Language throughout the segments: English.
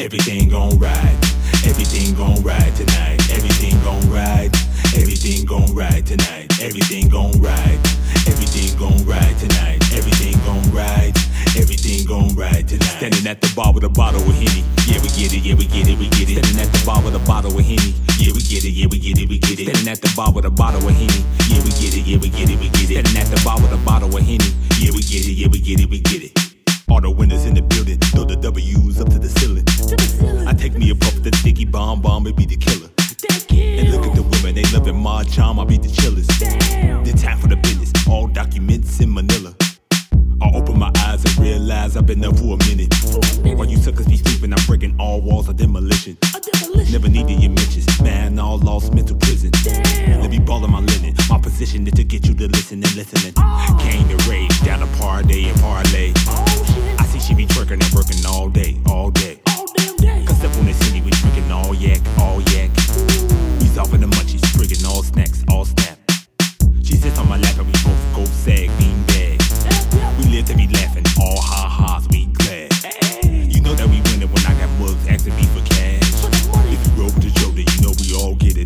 Everything gon' ride. Everything gon' ride tonight. Everything gon' ride. Everything gon' ride tonight. Everything gon' ride. Everything gon' ride tonight. Everything gon' ride. Everything gon' ride tonight. Standing at the bar with a bottle of Henny. Yeah, we get it. Yeah, we get it. We get it. Standing at the bar with a bottle of Henny. Yeah, we get it. Yeah, we get it. We get it. Standing at the bar with a bottle of Henny. Yeah, we get it. Yeah, we get it. We get it. Standing at the bar with a bottle of Henny. Yeah, we get it. Yeah, we get it. We get it. All the winners in the building. Throw the killer. And look at the women, they loving my charm, I be the chillest. The time for the business, all documents in Manila. I open my eyes and realize I've been up for a minute. While you suckers be sleeping, I'm breaking all walls of demolition. Never needed your mentions, man, all lost mental prison. Let me ball in my linen. My position is to get you to listen and listening. Came to rage, down to party and parlay. I see she be twerking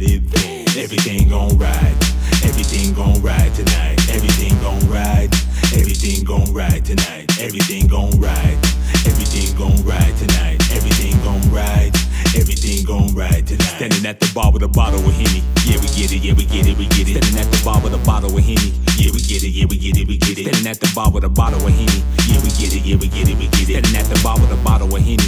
we all get it in fast. Everything gon' ride, everything gon' ride tonight. Everything gon' ride, everything gon' ride tonight. Everything gon' ride, everything gon' ride tonight. Everything gon' ride, everything gon' ride tonight. Standing at the bar with a bottle of Henny. Yeah, we get it, yeah, we get it, we get it. Standing at the bar with a bottle of Henny. Yeah, we get it, yeah, we get it, we get it. Standing at the bar with a bottle of Henny. Yeah, we get it, yeah, we get it, we get it. Standing at the bar with a bottle of Henny.